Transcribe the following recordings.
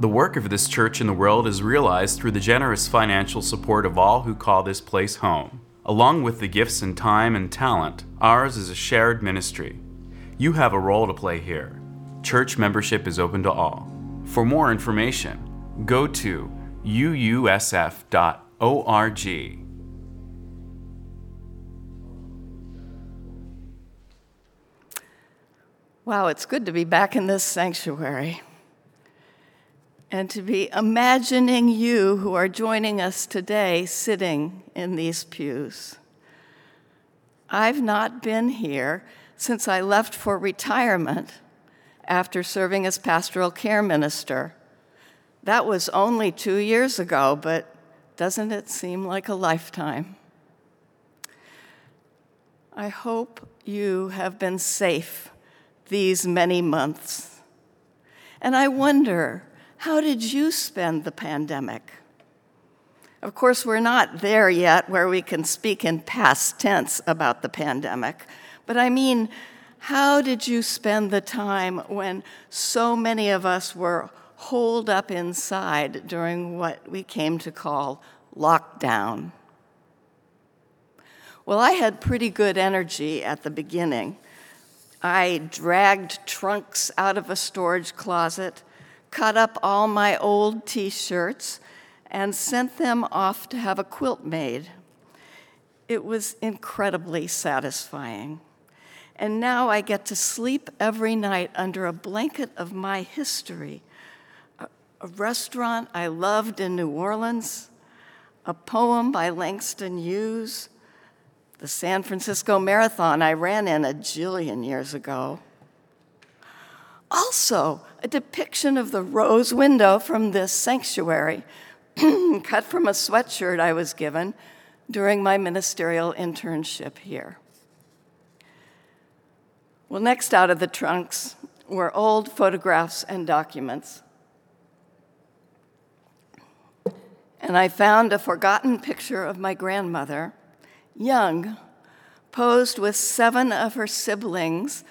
The work of this church in the world is realized through the generous financial support of all who call this place home. Along with the gifts and time and talent, ours is a shared ministry. You have a role to play here. Church membership is open to all. For more information, go to uusf.org. Wow, it's good to be back in this sanctuary and to be imagining you who are joining us today sitting in these pews. I've not been here since I left for retirement after serving as pastoral care minister. That was only two years ago, but doesn't it seem like a lifetime? I hope you have been safe these many months. And I wonder, how did you spend the pandemic? Of course, we're not there yet where we can speak in past tense about the pandemic, but I mean, how did you spend the time when so many of us were holed up inside during what we came to call lockdown? Well, I had pretty good energy at the beginning. I dragged trunks out of a storage closet, cut up all my old t shirts, and sent them off to have a quilt made. It was incredibly satisfying. And now I get to sleep every night under a blanket of my history. A, restaurant I loved in New Orleans, a poem by Langston Hughes, the San Francisco Marathon I ran in a jillion years ago. Also, a depiction of the rose window from this sanctuary, cut from a sweatshirt I was given during my ministerial internship here. Well, next out of the trunks were old photographs and documents. And I found a forgotten picture of my grandmother young, posed with seven of her siblings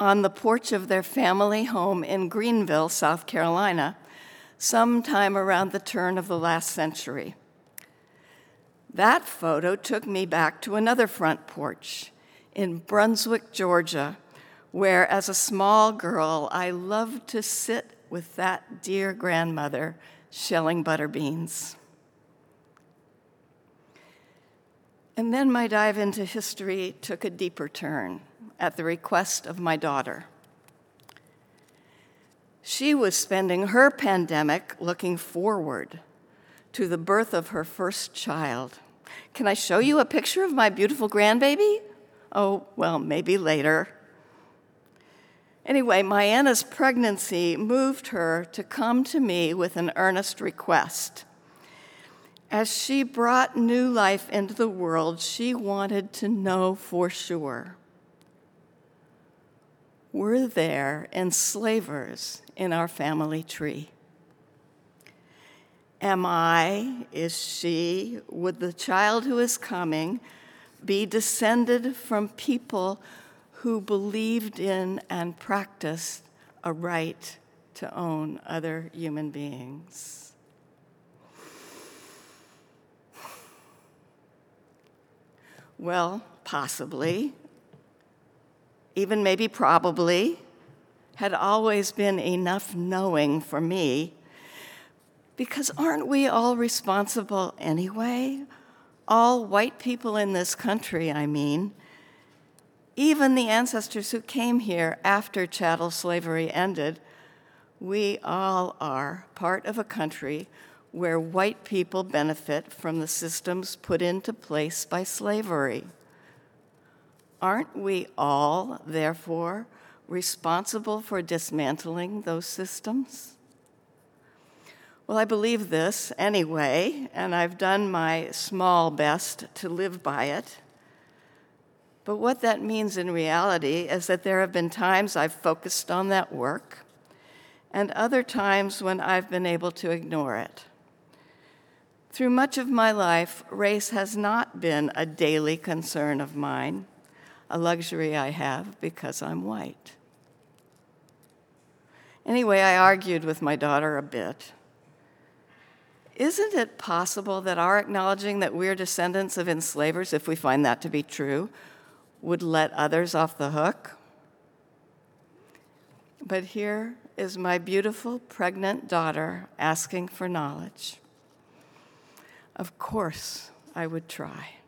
on the porch of their family home in Greenville, South Carolina, sometime around the turn of the last century. That photo took me back to another front porch in Brunswick, Georgia, where as a small girl I loved to sit with that dear grandmother shelling butter beans. And then my dive into history took a deeper turn at the request of my daughter. She was spending her pandemic looking forward to the birth of her first child. Can I show you a picture of my beautiful grandbaby? Oh, well, maybe later. Anyway, my Anna's pregnancy moved her to come to me with an earnest request. As she brought new life into the world, she wanted to know for sure were there enslavers in our family tree? Am I, is she, would the child who is coming be descended from people who believed in and practiced a right to own other human beings? Well, possibly, even maybe probably, had always been enough knowing for me. Because aren't we all responsible anyway? All white people in this country, I mean. Even the ancestors who came here after chattel slavery ended, we all are part of a country where white people benefit from the systems put into place by slavery. Aren't we all, therefore, responsible for dismantling those systems? Well, I believe this anyway, and I've done my small best to live by it. But what that means in reality is that there have been times I've focused on that work, and other times when I've been able to ignore it. Through much of my life, race has not been a daily concern of mine, a luxury I have because I'm white. Anyway, I argued with my daughter a bit. Isn't it possible that our acknowledging that we're descendants of enslavers, if we find that to be true, would let others off the hook? But here is my beautiful pregnant daughter asking for knowledge. Of course, I would try.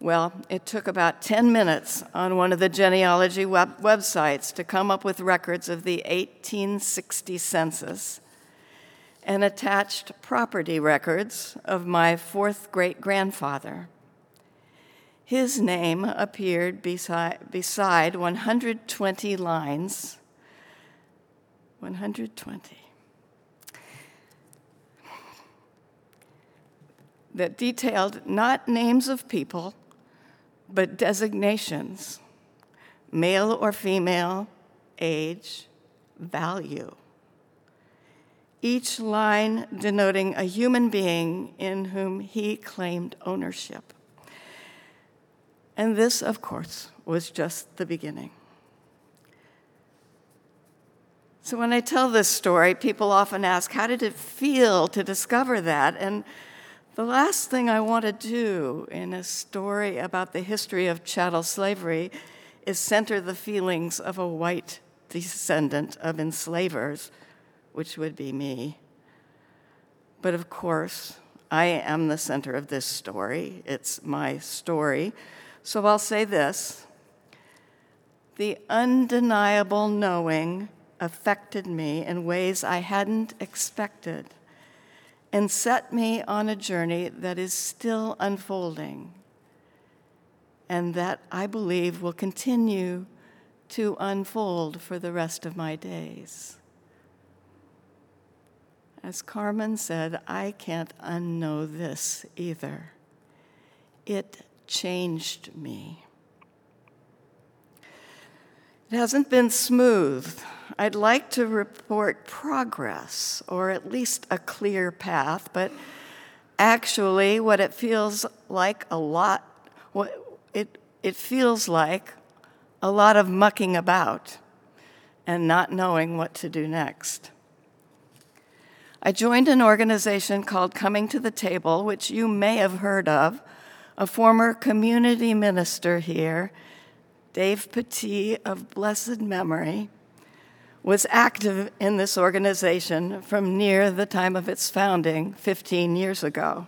Well, it took about 10 minutes on one of the genealogy web- websites to come up with records of the 1860 census and attached property records of my fourth great grandfather. His name appeared beside, beside 120 lines. 120. That detailed not names of people but designations male or female, age, value. Each line denoting a human being in whom he claimed ownership. And this, of course, was just the beginning. So when I tell this story, people often ask, How did it feel to discover that? And the last thing I want to do in a story about the history of chattel slavery is center the feelings of a white descendant of enslavers, which would be me. But of course, I am the center of this story. It's my story. So I'll say this the undeniable knowing affected me in ways I hadn't expected and set me on a journey that is still unfolding and that I believe will continue to unfold for the rest of my days. As Carmen said, I can't unknow this either. It changed me. It hasn't been smooth. I'd like to report progress, or at least a clear path, but actually, what it feels like a lot, what it, it feels like a lot of mucking about and not knowing what to do next. I joined an organization called Coming to the Table, which you may have heard of. A former community minister here, Dave Petit of blessed memory, was active in this organization from near the time of its founding 15 years ago.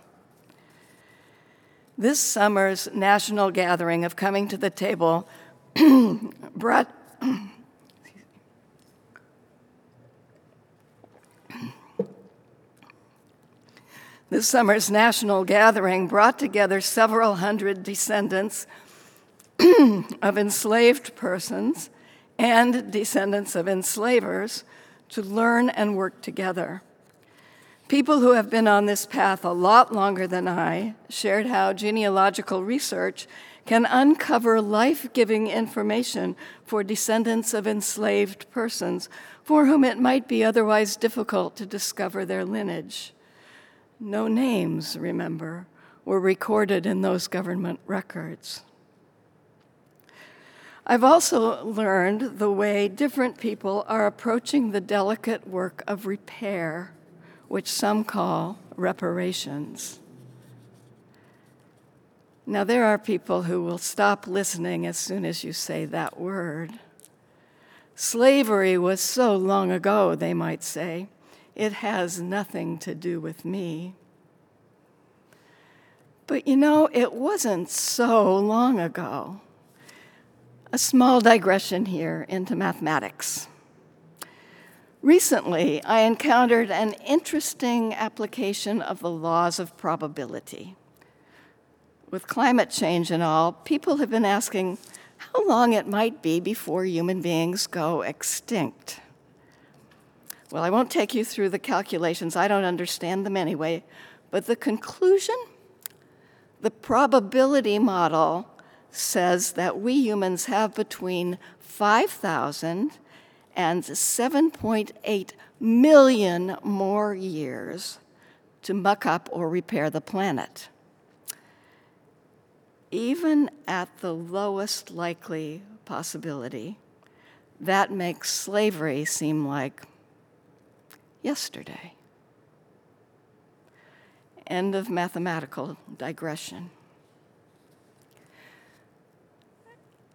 This summer's national gathering of Coming to the Table brought This summer's national gathering brought together several hundred descendants of enslaved persons and descendants of enslavers to learn and work together. People who have been on this path a lot longer than I shared how genealogical research can uncover life giving information for descendants of enslaved persons for whom it might be otherwise difficult to discover their lineage. No names, remember, were recorded in those government records. I've also learned the way different people are approaching the delicate work of repair, which some call reparations. Now, there are people who will stop listening as soon as you say that word. Slavery was so long ago, they might say. It has nothing to do with me. But you know, it wasn't so long ago. A small digression here into mathematics. Recently, I encountered an interesting application of the laws of probability. With climate change and all, people have been asking how long it might be before human beings go extinct. Well, I won't take you through the calculations, I don't understand them anyway, but the conclusion the probability model says that we humans have between 5,000 and 7.8 million more years to muck up or repair the planet. Even at the lowest likely possibility, that makes slavery seem like yesterday. End of mathematical digression.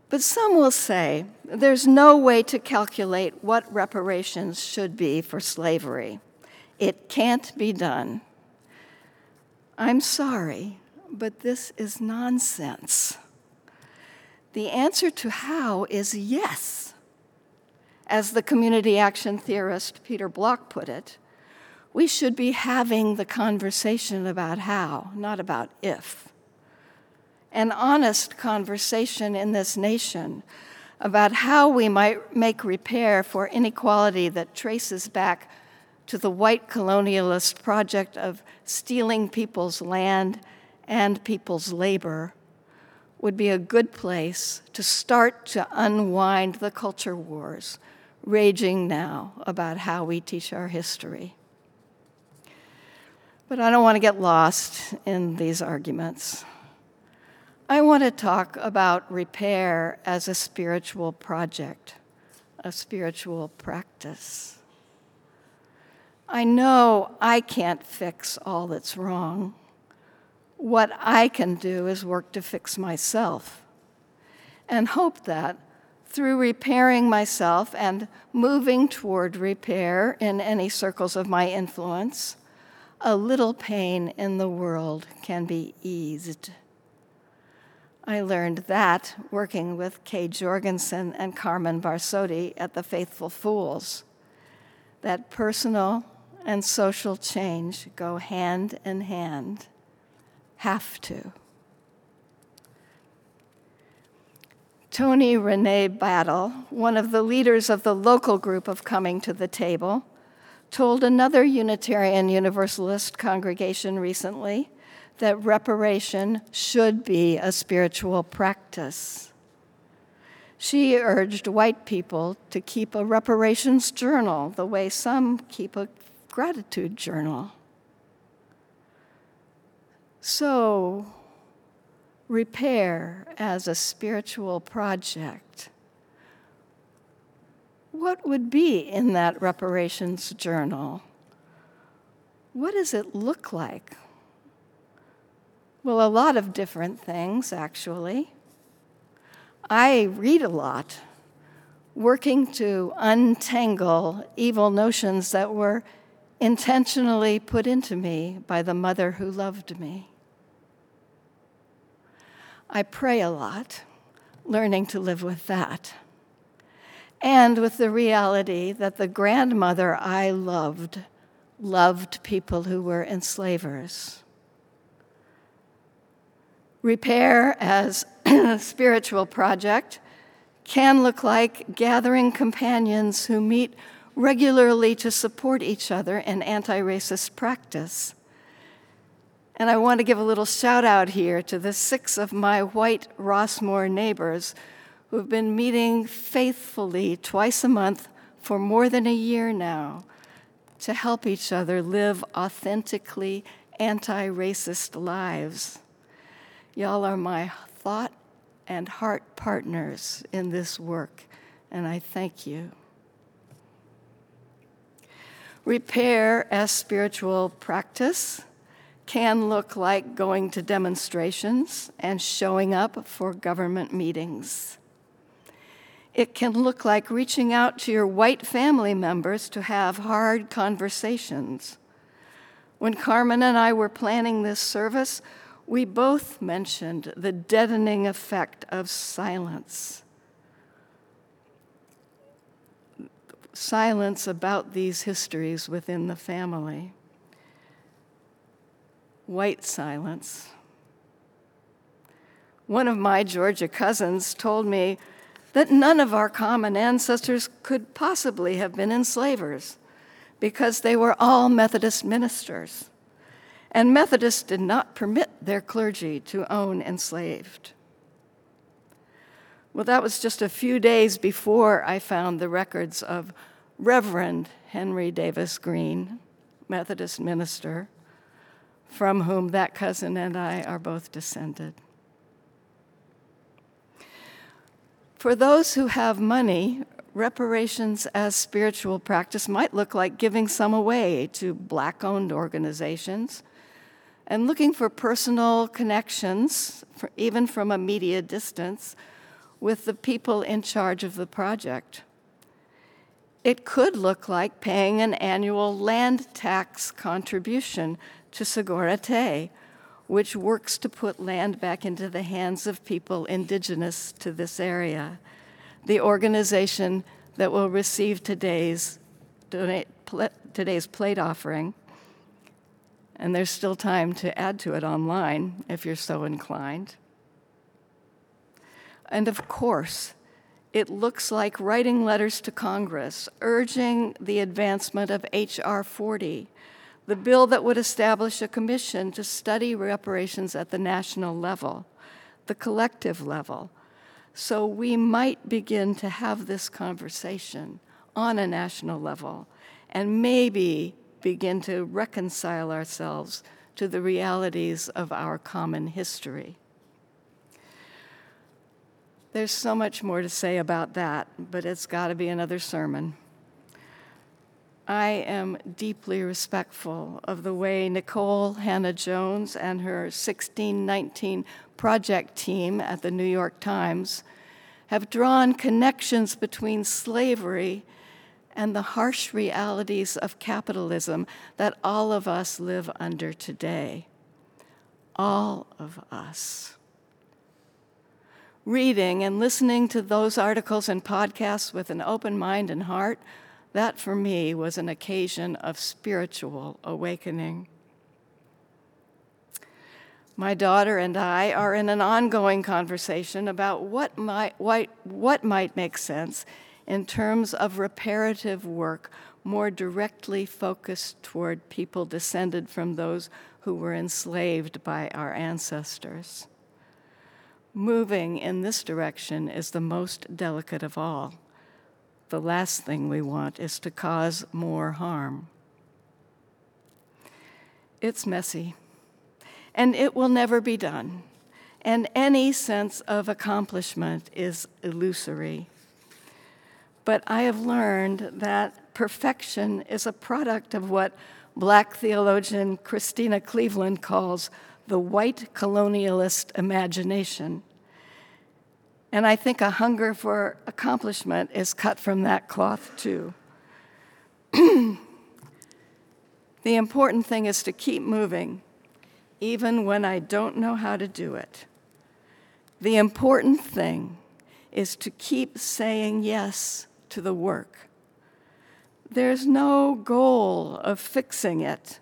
But some will say there's no way to calculate what reparations should be for slavery. It can't be done. I'm sorry, but this is nonsense. The answer to how is yes. As the community action theorist Peter Block put it, we should be having the conversation about how, not about if an honest conversation in this nation about how we might make repair for inequality that traces back to the white colonialist project of stealing people's land and people's labor would be a good place to start to unwind the culture wars raging now about how we teach our history. But I don't want to get lost in these arguments. I want to talk about repair as a spiritual project, a spiritual practice. I know I can't fix all that's wrong. What I can do is work to fix myself and hope that through repairing myself and moving toward repair in any circles of my influence, a little pain in the world can be eased. I learned that working with Kay Jorgensen and Carmen Barsotti at the Faithful Fools, that personal and social change go hand in hand, have to. Tony Renee Battle, one of the leaders of the local group of Coming to the Table, told another Unitarian Universalist congregation recently that reparation should be a spiritual practice. She urged white people to keep a reparations journal the way some keep a gratitude journal. So, repair as a spiritual project. What would be in that reparations journal? What does it look like? Well, a lot of different things, actually. I read a lot, working to untangle evil notions that were intentionally put into me by the mother who loved me. I pray a lot, learning to live with that. And with the reality that the grandmother I loved loved people who were enslavers repair as a spiritual project can look like gathering companions who meet regularly to support each other in anti racist practice. And I want to give a little shout out here to the six of my white Rossmoor neighbors who've been meeting faithfully twice a month for more than a year now to help each other live authentically anti racist lives. Y'all are my thought and heart partners in this work, and I thank you. Repair as spiritual practice can look like going to demonstrations and showing up for government meetings. It can look like reaching out to your white family members to have hard conversations. When Carmen and I were planning this service, we both mentioned the deadening effect of silence. Silence about these histories within the family. White silence. One of my Georgia cousins told me that none of our common ancestors could possibly have been enslavers because they were all Methodist ministers and Methodists did not permit their clergy to own enslaved. Well, that was just a few days before I found the records of Reverend Henry Davis Green, Methodist minister, from whom that cousin and I are both descended. For those who have money, reparations as spiritual practice might look like giving some away to black owned organizations and looking for personal connections, for, even from a media distance, with the people in charge of the project. It could look like paying an annual land tax contribution to Sogorea Te', which works to put land back into the hands of people indigenous to this area the organization that will receive today's, donate, today's plate offering. And there's still time to add to it online if you're so inclined. And of course, it looks like writing letters to Congress urging the advancement of H.R. 40, the bill that would establish a commission to study reparations at the national level, the collective level, so we might begin to have this conversation on a national level and maybe begin to reconcile ourselves to the realities of our common history. There's so much more to say about that, but it's got to be another sermon. I am deeply respectful of the way Nikole Hannah-Jones and her 1619 project team at the New York Times have drawn connections between slavery and the harsh realities of capitalism that all of us live under today. All of us. Reading and listening to those articles and podcasts with an open mind and heart that for me was an occasion of spiritual awakening. My daughter and I are in an ongoing conversation about what might, what, what might make sense in terms of reparative work more directly focused toward people descended from those who were enslaved by our ancestors. Moving in this direction is the most delicate of all the last thing we want is to cause more harm. It's messy, and it will never be done, and any sense of accomplishment is illusory. But I have learned that perfection is a product of what black theologian Christena Cleveland calls the white colonialist imagination. And I think a hunger for accomplishment is cut from that cloth, too. the important thing is to keep moving, even when I don't know how to do it. The important thing is to keep saying yes to the work. There's no goal of fixing it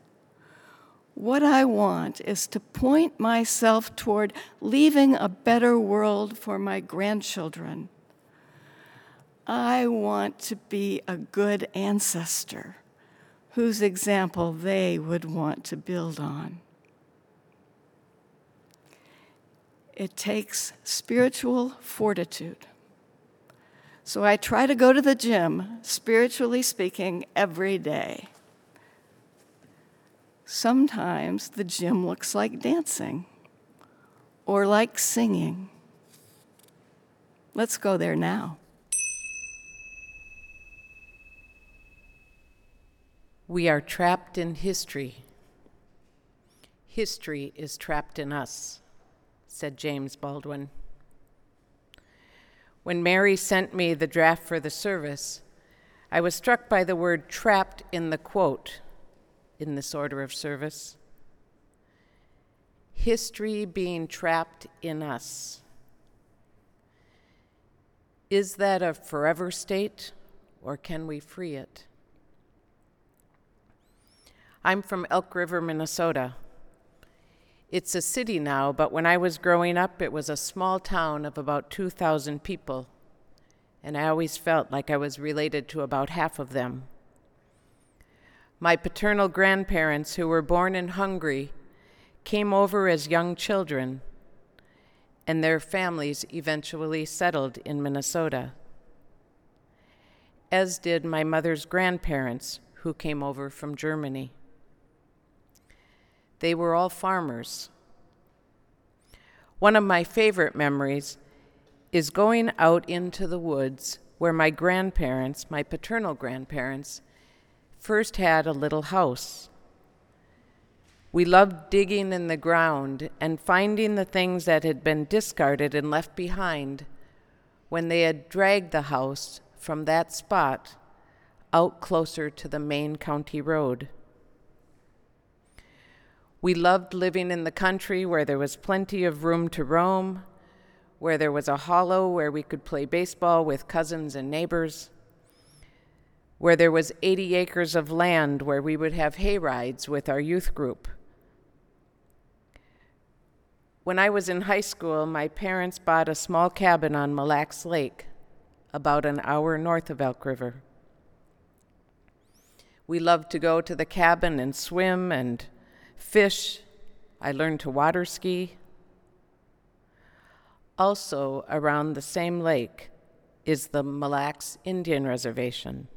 what I want is to point myself toward leaving a better world for my grandchildren. I want to be a good ancestor whose example they would want to build on. It takes spiritual fortitude. So I try to go to the gym, spiritually speaking, every day. Sometimes the gym looks like dancing or like singing. Let's go there now. We are trapped in history. History is trapped in us, said James Baldwin. When Mary sent me the draft for the service, I was struck by the word trapped in the quote in this order of service. History being trapped in us. Is that a forever state, or can we free it? I'm from Elk River, Minnesota. It's a city now, but when I was growing up, it was a small town of about 2,000 people, and I always felt like I was related to about half of them. My paternal grandparents, who were born in Hungary, came over as young children, and their families eventually settled in Minnesota, as did my mother's grandparents, who came over from Germany. They were all farmers. One of my favorite memories is going out into the woods where my grandparents, my paternal grandparents, first had a little house. We loved digging in the ground and finding the things that had been discarded and left behind when they had dragged the house from that spot out closer to the main county road. We loved living in the country where there was plenty of room to roam, where there was a hollow where we could play baseball with cousins and neighbors, where there was 80 acres of land where we would have hay rides with our youth group. When I was in high school, my parents bought a small cabin on Mille Lacs Lake, about an hour north of Elk River. We loved to go to the cabin and swim and fish. I learned to water ski. Also, around the same lake is the Mille Lacs Indian Reservation,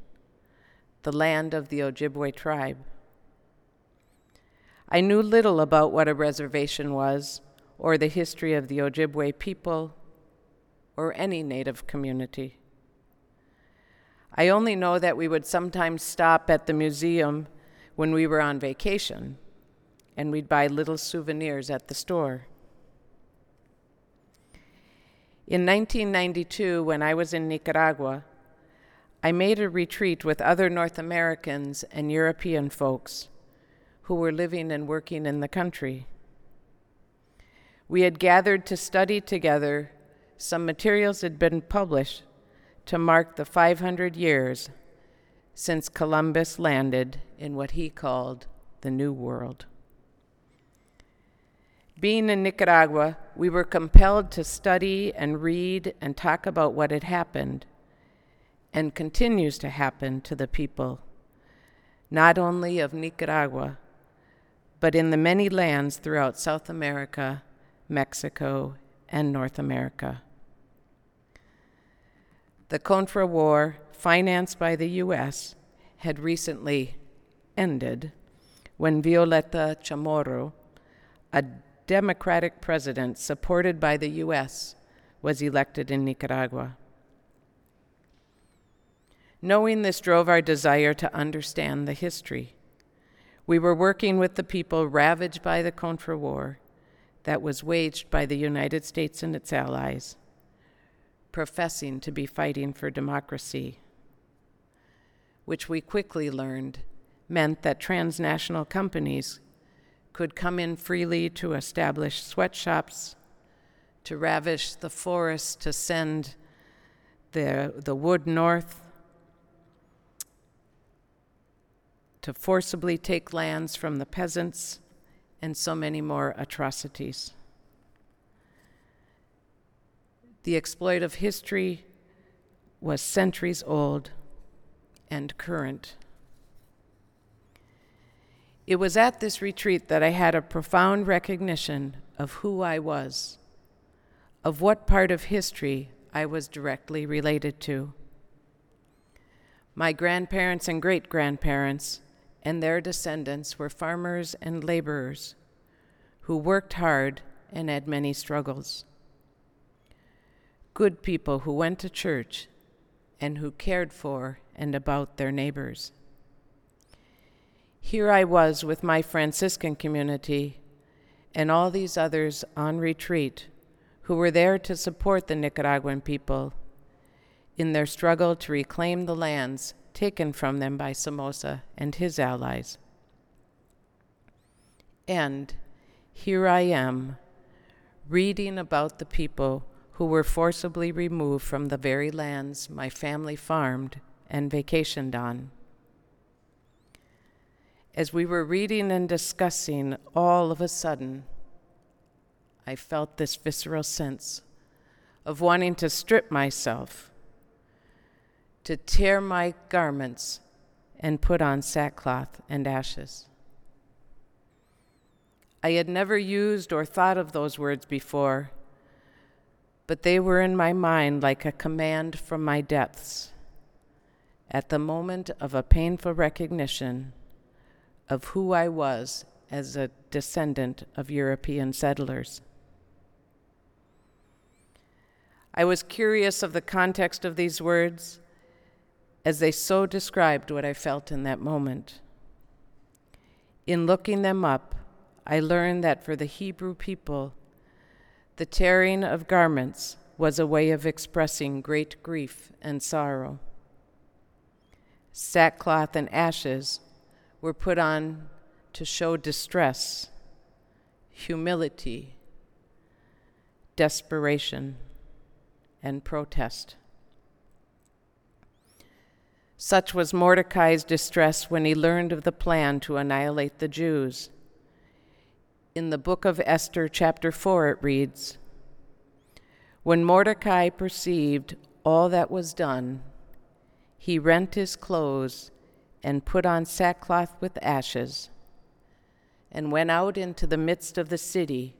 the land of the Ojibwe tribe. I knew little about what a reservation was, or the history of the Ojibwe people, or any Native community. I only know that we would sometimes stop at the museum when we were on vacation, and we'd buy little souvenirs at the store. In 1992, when I was in Nicaragua, I made a retreat with other North Americans and European folks who were living and working in the country. We had gathered to study together some materials had been published to mark the 500 years since Columbus landed in what he called the New World. Being in Nicaragua, we were compelled to study and read and talk about what had happened and continues to happen to the people, not only of Nicaragua, but in the many lands throughout South America, Mexico, and North America. The Contra War, financed by the U.S., had recently ended when Violeta Chamorro, a Democratic president supported by the U.S., was elected in Nicaragua. Knowing this drove our desire to understand the history. We were working with the people ravaged by the Contra War that was waged by the United States and its allies professing to be fighting for democracy, which we quickly learned meant that transnational companies could come in freely to establish sweatshops, to ravish the forests, to send the, the wood north, to forcibly take lands from the peasants, and so many more atrocities. The exploit of history was centuries old and current. It was at this retreat that I had a profound recognition of who I was, of what part of history I was directly related to. My grandparents and great grandparents and their descendants were farmers and laborers who worked hard and had many struggles good people who went to church and who cared for and about their neighbors. Here I was with my Franciscan community and all these others on retreat who were there to support the Nicaraguan people in their struggle to reclaim the lands taken from them by Somoza and his allies. And here I am, reading about the people who were forcibly removed from the very lands my family farmed and vacationed on. As we were reading and discussing, all of a sudden, I felt this visceral sense of wanting to strip myself, to tear my garments, and put on sackcloth and ashes. I had never used or thought of those words before but they were in my mind like a command from my depths. At the moment of a painful recognition of who I was as a descendant of European settlers. I was curious of the context of these words as they so described what I felt in that moment. In looking them up, I learned that for the Hebrew people, the tearing of garments was a way of expressing great grief and sorrow. Sackcloth and ashes were put on to show distress, humility, desperation, and protest. Such was Mordecai's distress when he learned of the plan to annihilate the Jews. In the book of Esther, chapter 4, it reads When Mordecai perceived all that was done, he rent his clothes and put on sackcloth with ashes, and went out into the midst of the city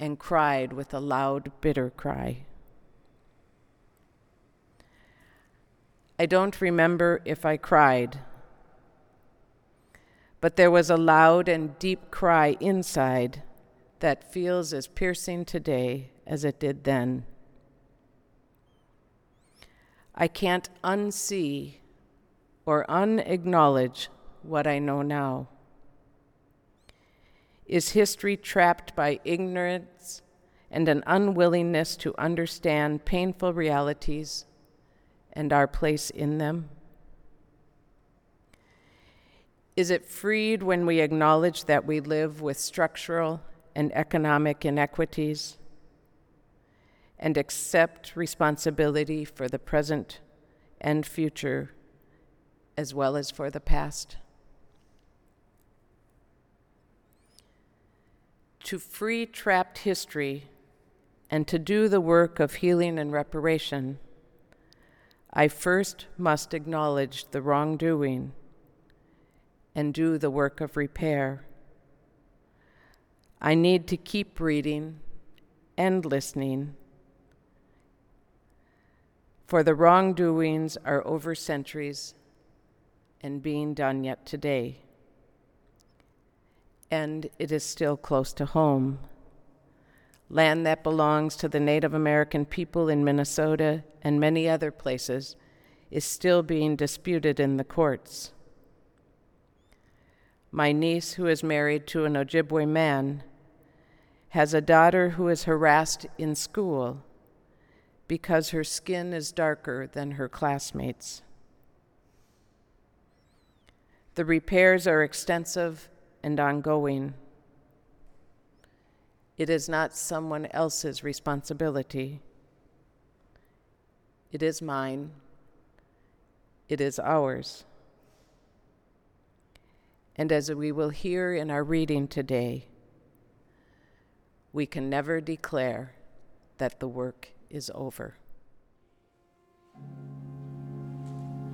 and cried with a loud, bitter cry. I don't remember if I cried, but there was a loud and deep cry inside that feels as piercing today as it did then. I can't unsee or unacknowledge what I know now. Is history trapped by ignorance and an unwillingness to understand painful realities and our place in them? Is it freed when we acknowledge that we live with structural and economic inequities and accept responsibility for the present and future as well as for the past? To free trapped history and to do the work of healing and reparation, I first must acknowledge the wrongdoing and do the work of repair. I need to keep reading and listening, for the wrongdoings are over centuries and being done yet today. And it is still close to home land that belongs to the Native American people in Minnesota and many other places, is still being disputed in the courts. My niece, who is married to an Ojibwe man, has a daughter who is harassed in school because her skin is darker than her classmates. The repairs are extensive and ongoing. It is not someone else's responsibility. It is mine. It is ours. And as we will hear in our reading today, we can never declare that the work is over.